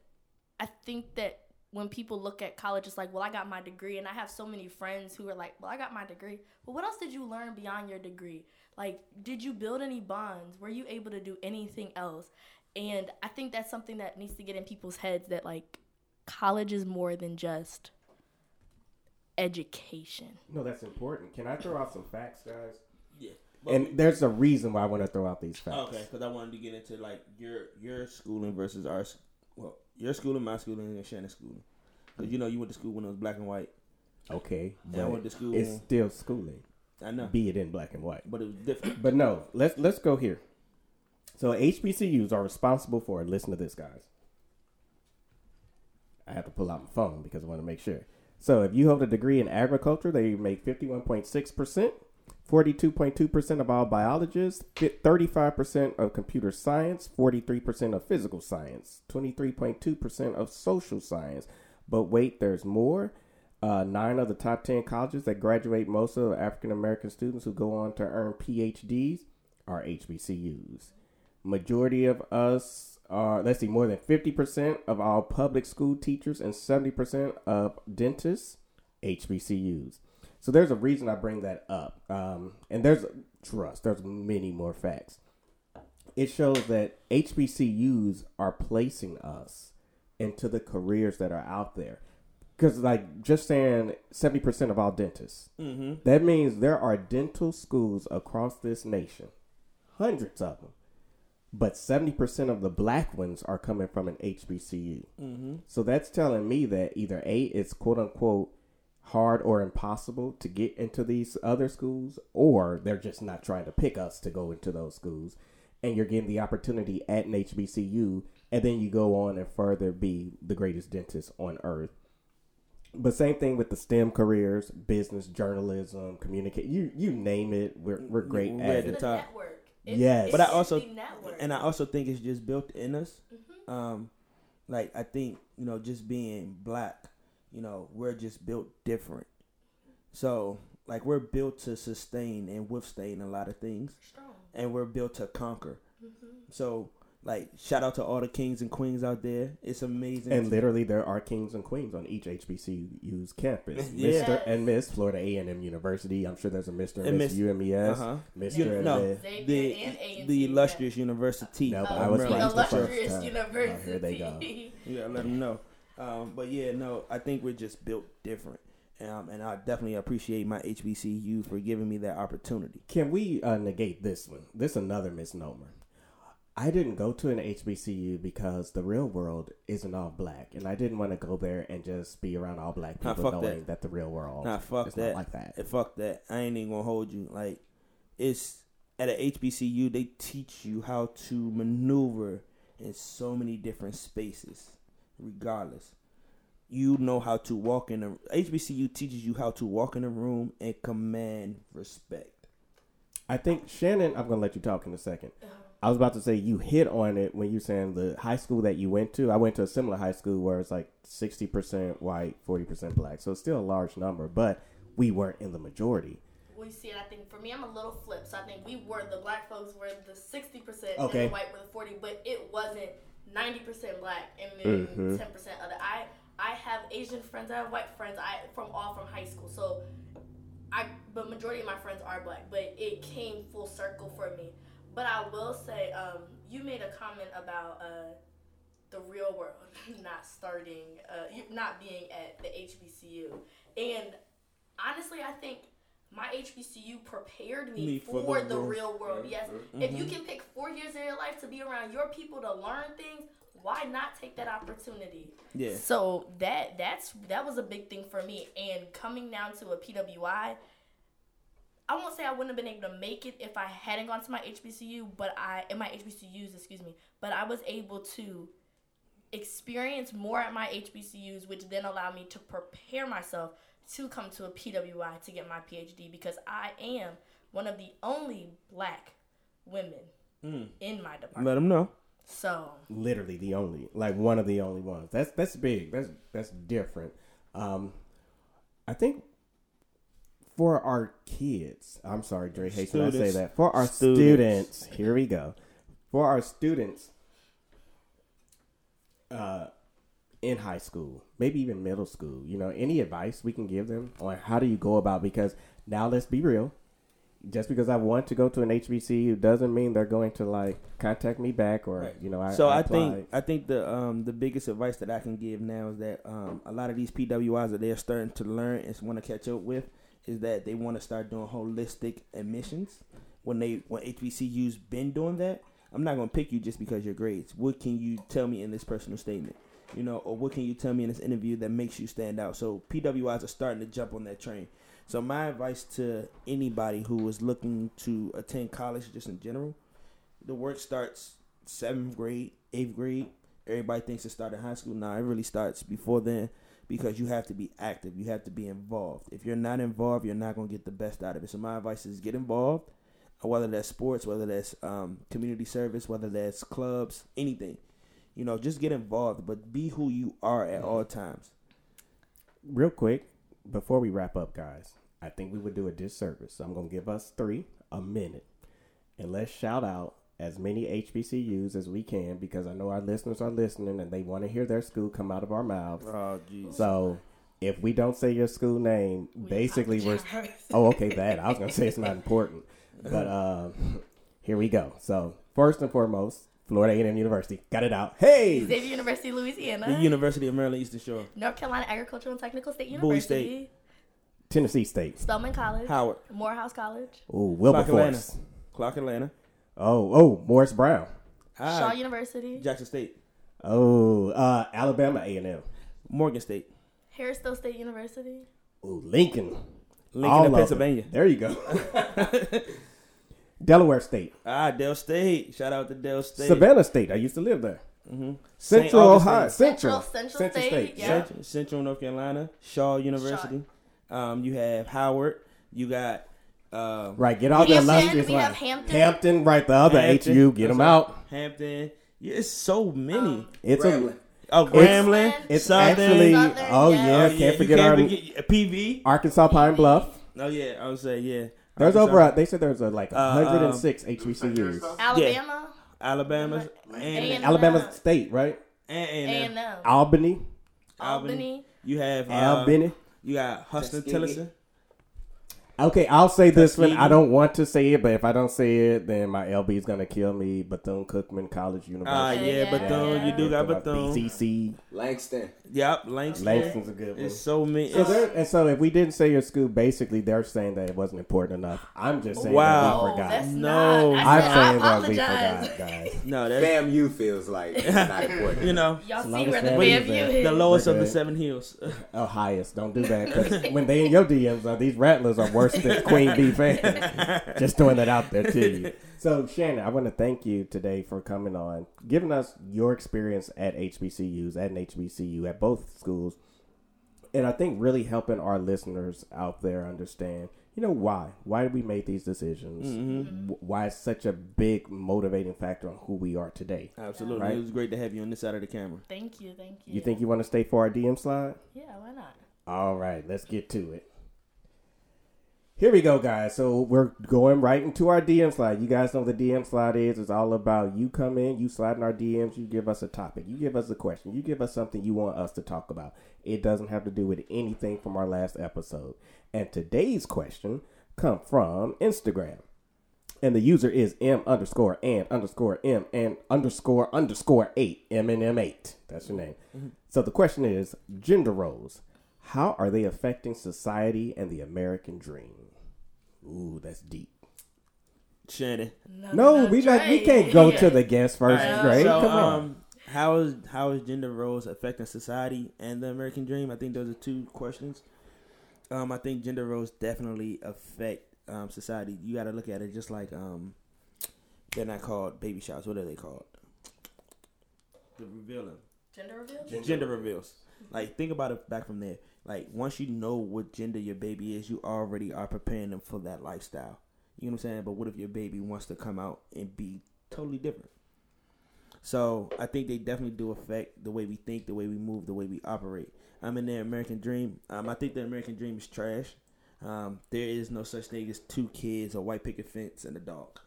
i think that when people look at college it's like well i got my degree and i have so many friends who are like well i got my degree but what else did you learn beyond your degree like did you build any bonds were you able to do anything else and i think that's something that needs to get in people's heads that like college is more than just education no, that's important. Can I throw out some facts, guys? Yeah. And there's a reason why I want to throw out these facts. okay, because I wanted to get into like your your schooling versus our s- well your schooling, my schooling, and Shannon's schooling. Because you know you went to school when it was black and white. Okay, Yeah, I went to school. it's still schooling, I know, be it in black and white. but it was different. But no, let's let's go here. So HBCUs are responsible for. Listen to this, guys. I have to pull out my phone because I want to make sure. So if you hold a degree in agriculture, they make fifty-one point six percent. 42.2% of all biologists, 35% of computer science, 43% of physical science, 23.2% of social science. But wait, there's more. Uh, nine of the top 10 colleges that graduate most of African American students who go on to earn PhDs are HBCUs. Majority of us are, let's see, more than 50% of all public school teachers and 70% of dentists, HBCUs. So there's a reason I bring that up. Um, and there's trust. There's many more facts. It shows that HBCUs are placing us into the careers that are out there. Because, like, just saying 70% of all dentists, Mm-hmm. that means there are dental schools across this nation, hundreds of them, but 70% of the black ones are coming from an HBCU. Mm-hmm. So that's telling me that either A, it's quote unquote hard or impossible to get into these other schools, or they're just not trying to pick us to go into those schools. And you're getting the opportunity at an HBCU, and then you go on and further be the greatest dentist on earth. But same thing with the STEM careers, business, journalism, communicate. You you name it, we're we're great We're at at the the it. top. network. It's, Yes. it's But I also- And I also think it's just built in us. Um, like I think you know, just being black, you know, we're just built different. So like we're built to sustain and withstand a lot of things, strong. and we're built to conquer. So like shout out to all the kings and queens out there. It's amazing. And literally, there are kings and queens on each HBCU's campus. Yeah. Mr. and Miss Florida A and M University. I'm sure there's a Mr. and And Miss Miss- UMES. uh-huh. Mr. You- and no. Miss. The the illustrious university. No, Uh, I was the right the first illustrious time. university. Oh, here they go. yeah, let them know. Um, but yeah, no, I think we're just built different. Um, and I definitely appreciate my HBCU for giving me that opportunity. Can we uh, negate this one? This is another misnomer. I didn't go to an HBCU because the real world isn't all black, and I didn't want to go there and just be around all black people fuck knowing that. that. the real world Nah, fuck is that. not like that. And fuck that. I ain't even gonna hold you. Like, it's at a HBCU, they teach you how to maneuver in so many different spaces, regardless. You know how to walk in a HBCU teaches you how to walk in a room and command respect. I think Shannon. I'm gonna let you talk in a second. Uh-huh. I was about to say you hit on it when you saying the high school that you went to. I went to a similar high school where it's like sixty percent white, forty percent black. So it's still a large number, but we weren't in the majority. we see it. I think for me, I'm a little flip. So I think we were the black folks were the 60 percent, Okay. and the white were the 40. But it wasn't 90 percent black and then Mhm. 10 percent other. I I have Asian friends. I have white friends. I from all from high school. So I but majority of my friends are black. But it came full circle for me. But I will say, um, you made a comment about uh, the real world not starting, uh, not being at the HBCU, and honestly, I think my HBCU prepared me, Me for, for the the, real world. Yes, mm-hmm. if you can pick four years of your life to be around your people to learn things, why not take that opportunity? Yeah. So that that's that was a big thing for me. And coming down to a PWI, I won't say I wouldn't have been able to make it if I hadn't gone to my HBCU, but I in my HBCUs, excuse me, but I was able to experience more at my HBCUs, which then allowed me to prepare myself to come to a PWI to get my PhD because I am one of the only black women Mm. in my department. Let them know. So Literally the only, like one of the only ones. That's that's big. That's that's different. Um, I think for our kids, I'm sorry, Dre hates when I say that. For our Students. students, here we go. For our students, uh, in high school, maybe even middle school, you know, any advice we can give them on how do you go about? Because now let's be real. Just because I want to go to an HBCU doesn't mean they're going to like contact me back or Right. you know. I, so I, applied. think I think the um the biggest advice that I can give now is that um a lot of these PWIs that they're starting to learn and want to catch up with is that they want to start doing holistic admissions when they when HBCU's been doing that. I'm not gonna pick you just because your grades. What can you tell me in this personal statement? You know, or what can you tell me in this interview that makes you stand out? So PWIs are starting to jump on that train. So my advice to anybody who is looking to attend college, just in general, the work starts seventh grade, eighth grade. Everybody thinks it started in high school. Nah, it really starts before then because you have to be active. You have to be involved. If you're not involved, you're not gonna get the best out of it. So my advice is get involved, whether that's sports, whether that's um, community service, whether that's clubs, anything. You know, just get involved, but be who you are at all times. real quick before we wrap up, guys, I think we would do a disservice. So I'm going to give us three a minute, and let's shout out as many HBCUs as we can because I know our listeners are listening and they want to hear their school come out of our mouths. Oh, jeez. So if we don't say your school name, basically we're. Oh, okay, that I was gonna say it's not important, but uh, here we go. So first and foremost, Florida A&M University got it out. Hey, Xavier University, The Louisiana. University of Maryland Eastern Shore. North Carolina Agricultural and Technical State Bowie University. Tennessee State. Spelman College. Howard. Morehouse College. Oh, Clark Atlanta. Wilberforce. Clark Atlanta. Oh, oh, Morris Brown. Shaw Ah, University. Jackson State. Oh, uh, Alabama A&M. Morgan State. Harrisville State University. Oh, Lincoln. Lincoln All in of them. Pennsylvania. There you go. Delaware State. Ah, Del State. Shout out to Del State. Savannah State. I used to live there. Mm-hmm. Central Ohio. Central. Central- Central State, yeah. Central, Central North Carolina. Shaw University. Um, you have Howard. You got um, Right, get all the Hampton, illustrious we have. Hampton. Hampton, right, the other Hampton. HU, get them out. Hampton. Yeah, it's so many. Um, It's Grambling. a, oh, it's- Grambling. it's Southern. actually, Southern, oh yeah. yeah, Oh, can't you forget can't our forget PV. Arkansas Pine Bluff. Oh yeah, I would say yeah. There's over, a, they said there's a, like Uh, 106 HBCUs. Alabama. Alabama and A&M. Alabama State, right? and, and, A&M. uh, Albany, Albany. You have uh, Albany. You got Huston Tuskegee. Tillotson. Okay, I'll say this one. I don't want to say it, but if I don't say it, then my LB is gonna kill me. Bethune Cookman College Ah, University. yeah, Yeah, Bethune. You do got Bethune. BCC. Langston. Yep, Langston. Langston's a good one. It's so many. So and so if we didn't say your school, basically they're saying that it wasn't important enough. I'm just saying Wow. that we forgot. that's No. not. I'm I, saying I that we apologize. forgot, guys. no, that's FAMU feels like it's not important. you know Y'all As see where the families BFU there. is. the lowest of the seven hills. Oh, highest. Don't do that. 'cause when they in your DMs, uh, these rattlers are worse than Queen Bee fan. Just throwing that out there to you. So, Shannon, I want to thank you today for coming on, giving us your experience at HBCUs, at an HBCU, at both schools. And I think really helping our listeners out there understand, you know, why. Why did we make these decisions? Mm-hmm. Why it's such a big motivating factor on who we are today. Absolutely, Right. it was great to have you on this side of the camera. Thank you, thank you. You think you want to stay for our DM slide? Yeah, why not? All right, let's get to it. Here we go, guys. So we're going right into our DM slide. You guys know what the DM slide is. It's all about you come in, you slide in our DMs, you give us a topic, you give us a question, you give us something you want us to talk about. It doesn't have to do with anything from our last episode. And today's question come from Instagram. And the user is M underscore and underscore M and underscore underscore eight. M and M eight. That's your name. Mm-hmm. So the question is gender roles. How are they affecting society and the American dream? Ooh, that's deep. Shannon. No, we not, we can't go to the guest first, Alright, right? So, Come on. um, how is how is gender roles affecting society and the American dream? I think those are two questions. Um, I think gender roles definitely affect um, society. You got to look at it just like um, they're not called baby showers. What are they called? The revealing Gender reveal? gender reveals. Like think about it back from there. Like once you know what gender your baby is, you already are preparing them for that lifestyle. You know what I'm saying? But what if your baby wants to come out and be totally different? So I think they definitely do affect the way we think, the way we move, the way we operate. I'm in the American dream. Um, I think the American dream is trash. Um, there is no such thing as two kids, a white picket fence, and a dog.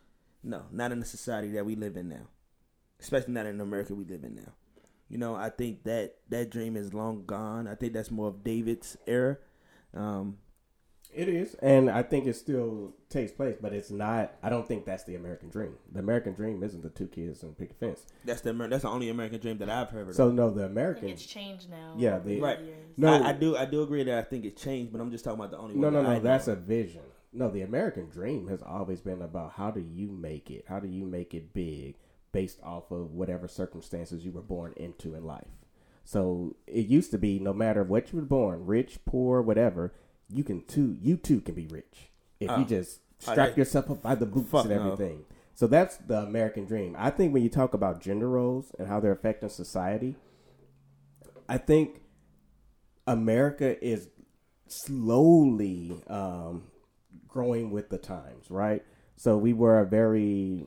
No, not in the society that we live in now. Especially not in America we live in now. You know, I think that that dream is long gone. I think that's more of David's era. Um, It is, and I think it still takes place, but it's not. I don't think that's the American dream. The American dream isn't the two kids and picket fence. that's the Amer- that's the only American dream that I've heard of. So no, the American. it's changed now. Yeah, the- the Right. years. No, I, I do I do agree that I think it changed, but I'm just talking about the only No, one. no, that no. I know. That's a vision. No, the American dream has always been about how do you make it? How do you make it big based off of whatever circumstances you were born into in life? So it used to be no matter what you were born, rich, poor, whatever, you can too. You too can be rich if Oh. you just strap that- yourself up by the boots and no. everything. So that's the American dream. I think when you talk about gender roles and how they're affecting society, I think America is slowly um, growing with the times, right? So we were a very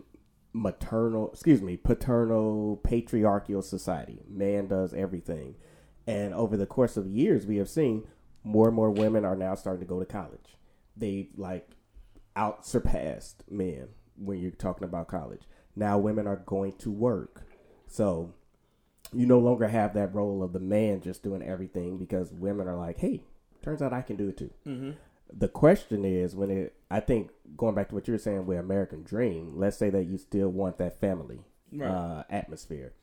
maternal, excuse me, paternal, patriarchal society. Man does everything. And over the course of years, we have seen more and more women are now starting to go to college. They like out surpassed men when you're talking about college. Now women are going to work. So you no longer have that role of the man just doing everything because women are like, hey, turns out I can do it too. Mm-hmm. The question is when it, I think going back to what you were saying with American Dream, let's say that you still want that family Right. uh, atmosphere.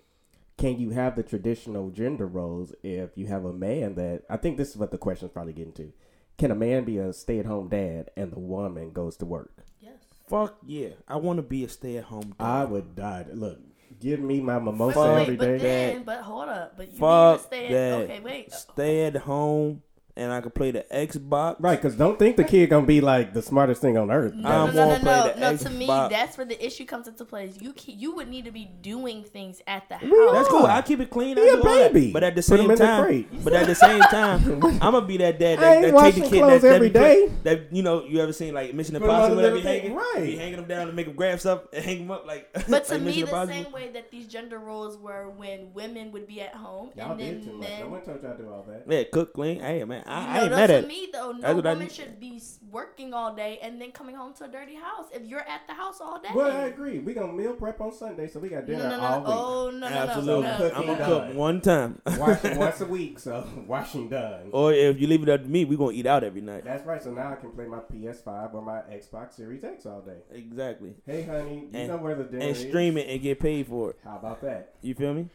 Can you have the traditional gender roles if you have a man that, I think this is what the question's probably getting to. Can a man be a stay at home dad and the woman goes to work? Yes. Fuck yeah, I want to be a stay at home. I would die. Look, give me my mimosa Wait, wait, every but day. then, but hold up, but you Fuck need to stay. that. Okay, wait. Stay at home, and I can play the Xbox. Right, because don't think the kid gonna be like the smartest thing on earth. No, I no, no, no, play no. the no to me, that's where the issue comes into place. You you would need to be doing things at the house. That's cool. I keep it clean. I He do that. baby. But at the Put him same in the time, but at the same time, I'm gonna be that dad I that, ain't that take the kid clothes that, that every be day. That you know, you ever seen like Mission Put 'em on Impossible? the That be hanging, right. be hanging them down to make them grab stuff and hang them up like. But to like me, Mission the same way that these gender roles were when women would be at home Y'all and then men. one told to do all that. Yeah, cook, clean. Hey man, I, I no, ain't no, mad to at it. me though, no That's what I woman need. should be working all day and then coming home to a dirty house. If you're at the house all day, Well, I agree. We gonna meal prep on Sunday, so we got dinner no, no, all no, week. oh no, no, Absolutely, no, Cook no, I'm no. gonna done. cook one time. Washing once a week, so washing done. or if you leave it up to me, we gonna eat out every night. That's right. So now I can play my PS5 or my Xbox Series X all day. Exactly. Hey, honey, you And- know where the dinner And is. stream it and get paid for it. How about that? You feel me?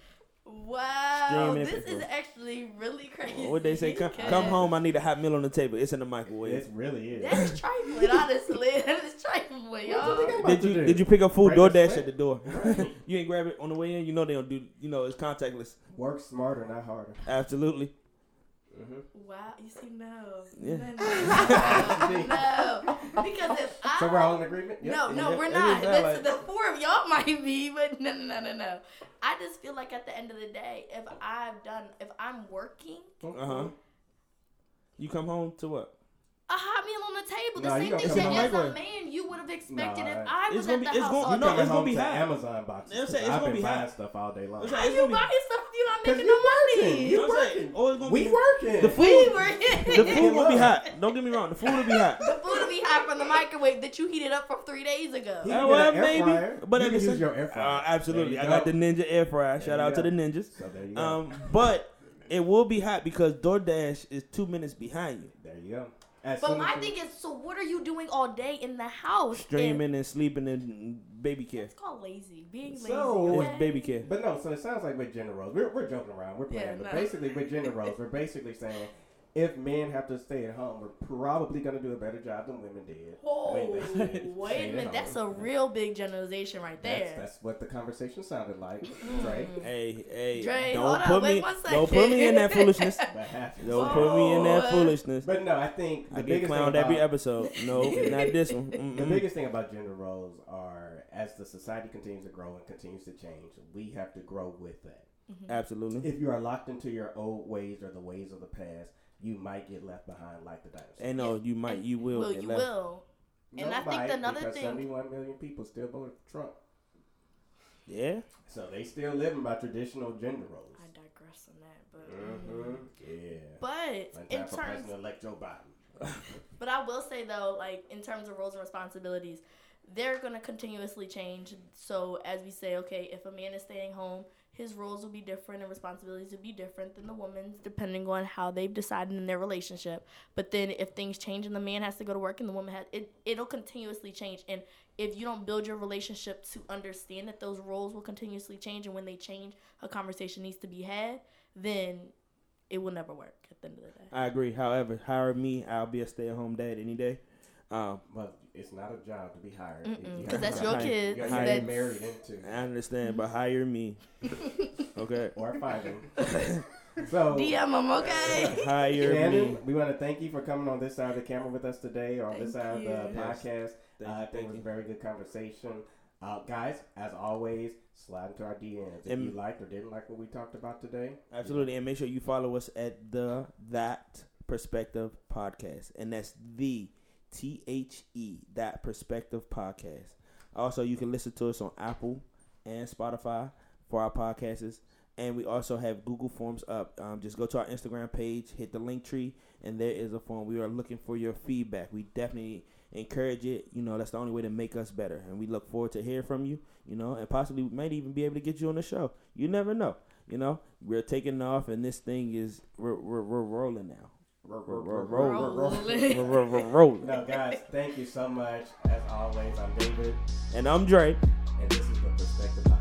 Wow, this for- is actually really crazy. What they say? Come, come home. I need a hot meal on the table. It's in the microwave. It really is. That's trifling, honestly. That is trifling, y'all. you think I'm about Did to you do? did you pick up food Break the DoorDash sweat? at the door? Right. you ain't grab it on the way in. You know they don't do. You know it's contactless. Work smarter, not harder. Absolutely. Wow, you see, no, Yeah. no, no, no. because if I So we're all in agreement? Yep. No, no, Yeah, we're it not. is that, like- the four of y'all might be, but no, no, no, no, no. I just feel like at the end of the day, if I've done, if I'm working, Uh huh. You come home to what? a hot meal on the table, the Nah, same thing that as a man you would have expected Nah, if I it's was gonna at be- the it's house gonna- all you know, it's gonna be hot. Amazon boxes. You know I'm saying? It's I've gonna been be hot. buying stuff all day long. It's How it's you buying stuff if you're not 'Cause making you no money? working. You You know what I'm saying? working. Oh, it's gonna We be working. the We food. working. The food will be hot. Don't get me wrong. The food will be hot. The food will be hot from the microwave that you heated up from three days ago. You can well, get an air maybe, fryer. but You at can use your air fryer. Uh, absolutely. There I you got the Ninja air fryer. Shout you out to the ninjas. So there you go. Um, but it will be hot because DoorDash is two minutes behind you. there you go. As But my thing is, so what are you doing all day in the house? Streaming and sleeping and baby care. It's called lazy. Being lazy. So- okay? It's baby care. But no, so it sounds like with gender roles, we're, we're joking around, we're playing, Yeah, but no. basically with gender roles, we're basically saying if men have to stay at home, we're probably going to do a better job than women did. Whoa, when wait a minute. That's a real big generalization right there. that's what the conversation sounded like, mm-hmm. right? Hey, hey, Dre, don't hold put on, wait me, one don't put me in that foolishness. That. Don't put me in that oh. foolishness. But no, I think the I get biggest thing clowned about, every episode. No, not this one. The Mm-mm. biggest thing about gender roles are as the society continues to grow and continues to change, we have to grow with that. Mm-hmm. Absolutely. If you are locked into your old ways or the ways of the past, you might get left behind like the dinosaurs. And no, you might, you will. Will get you left. will? And I think might, another because thing- 71 million people still voted for Trump. Yeah. So they still living by traditional gender roles. I digress on that, but Mm-hmm. Yeah. but in terms, President-elect Joe Biden. but I will say though, like in terms of roles and responsibilities, they're gonna continuously change. So as we say, okay, if a man is staying home, his roles will be different and responsibilities will be different than the woman's, depending on how they've decided in their relationship. But then if things change and the man has to go to work and the woman has, it it'll continuously change. And if you don't build your relationship to understand that those roles will continuously change, and when they change, a conversation needs to be had, then it will never work at the end of the day. I agree. However, hire me. I'll be a stay-at-home dad any day. Um, Well, it's not a job to be hired. Mm-mm, You 'cause have that's your Hire- kids. You hire- got That's- married into I understand, but hire me. Okay. or fighting. so DM them, okay? Hire me. We want to thank you for coming on this side of the camera with us today, or on this Thank side of the. Yes. podcast. Thank uh, you, I think thank it was a very good conversation. Uh, guys, as always, slide into our DMs if And- you liked or didn't like what we talked about today. Absolutely, and make sure you follow us at the That Perspective Podcast, and that's the T H E That Perspective Podcast. Also, you can listen to us on Apple and Spotify for our podcasts, and we also have Google Forms up. Um, just go to our Instagram page, hit the Linktree, and there is a form. We are looking for your feedback. We definitely encourage it. You know, that's the only way to make us better, and we look forward to hearing from you. You know, and possibly we might even be able to get you on the show. You never know. you know, we're taking off, and this thing is we're we're, we're rolling now. Rolling. No, guys, thank you so much. As always, I'm David, And I'm Dre. and this is the Perspective Podcast.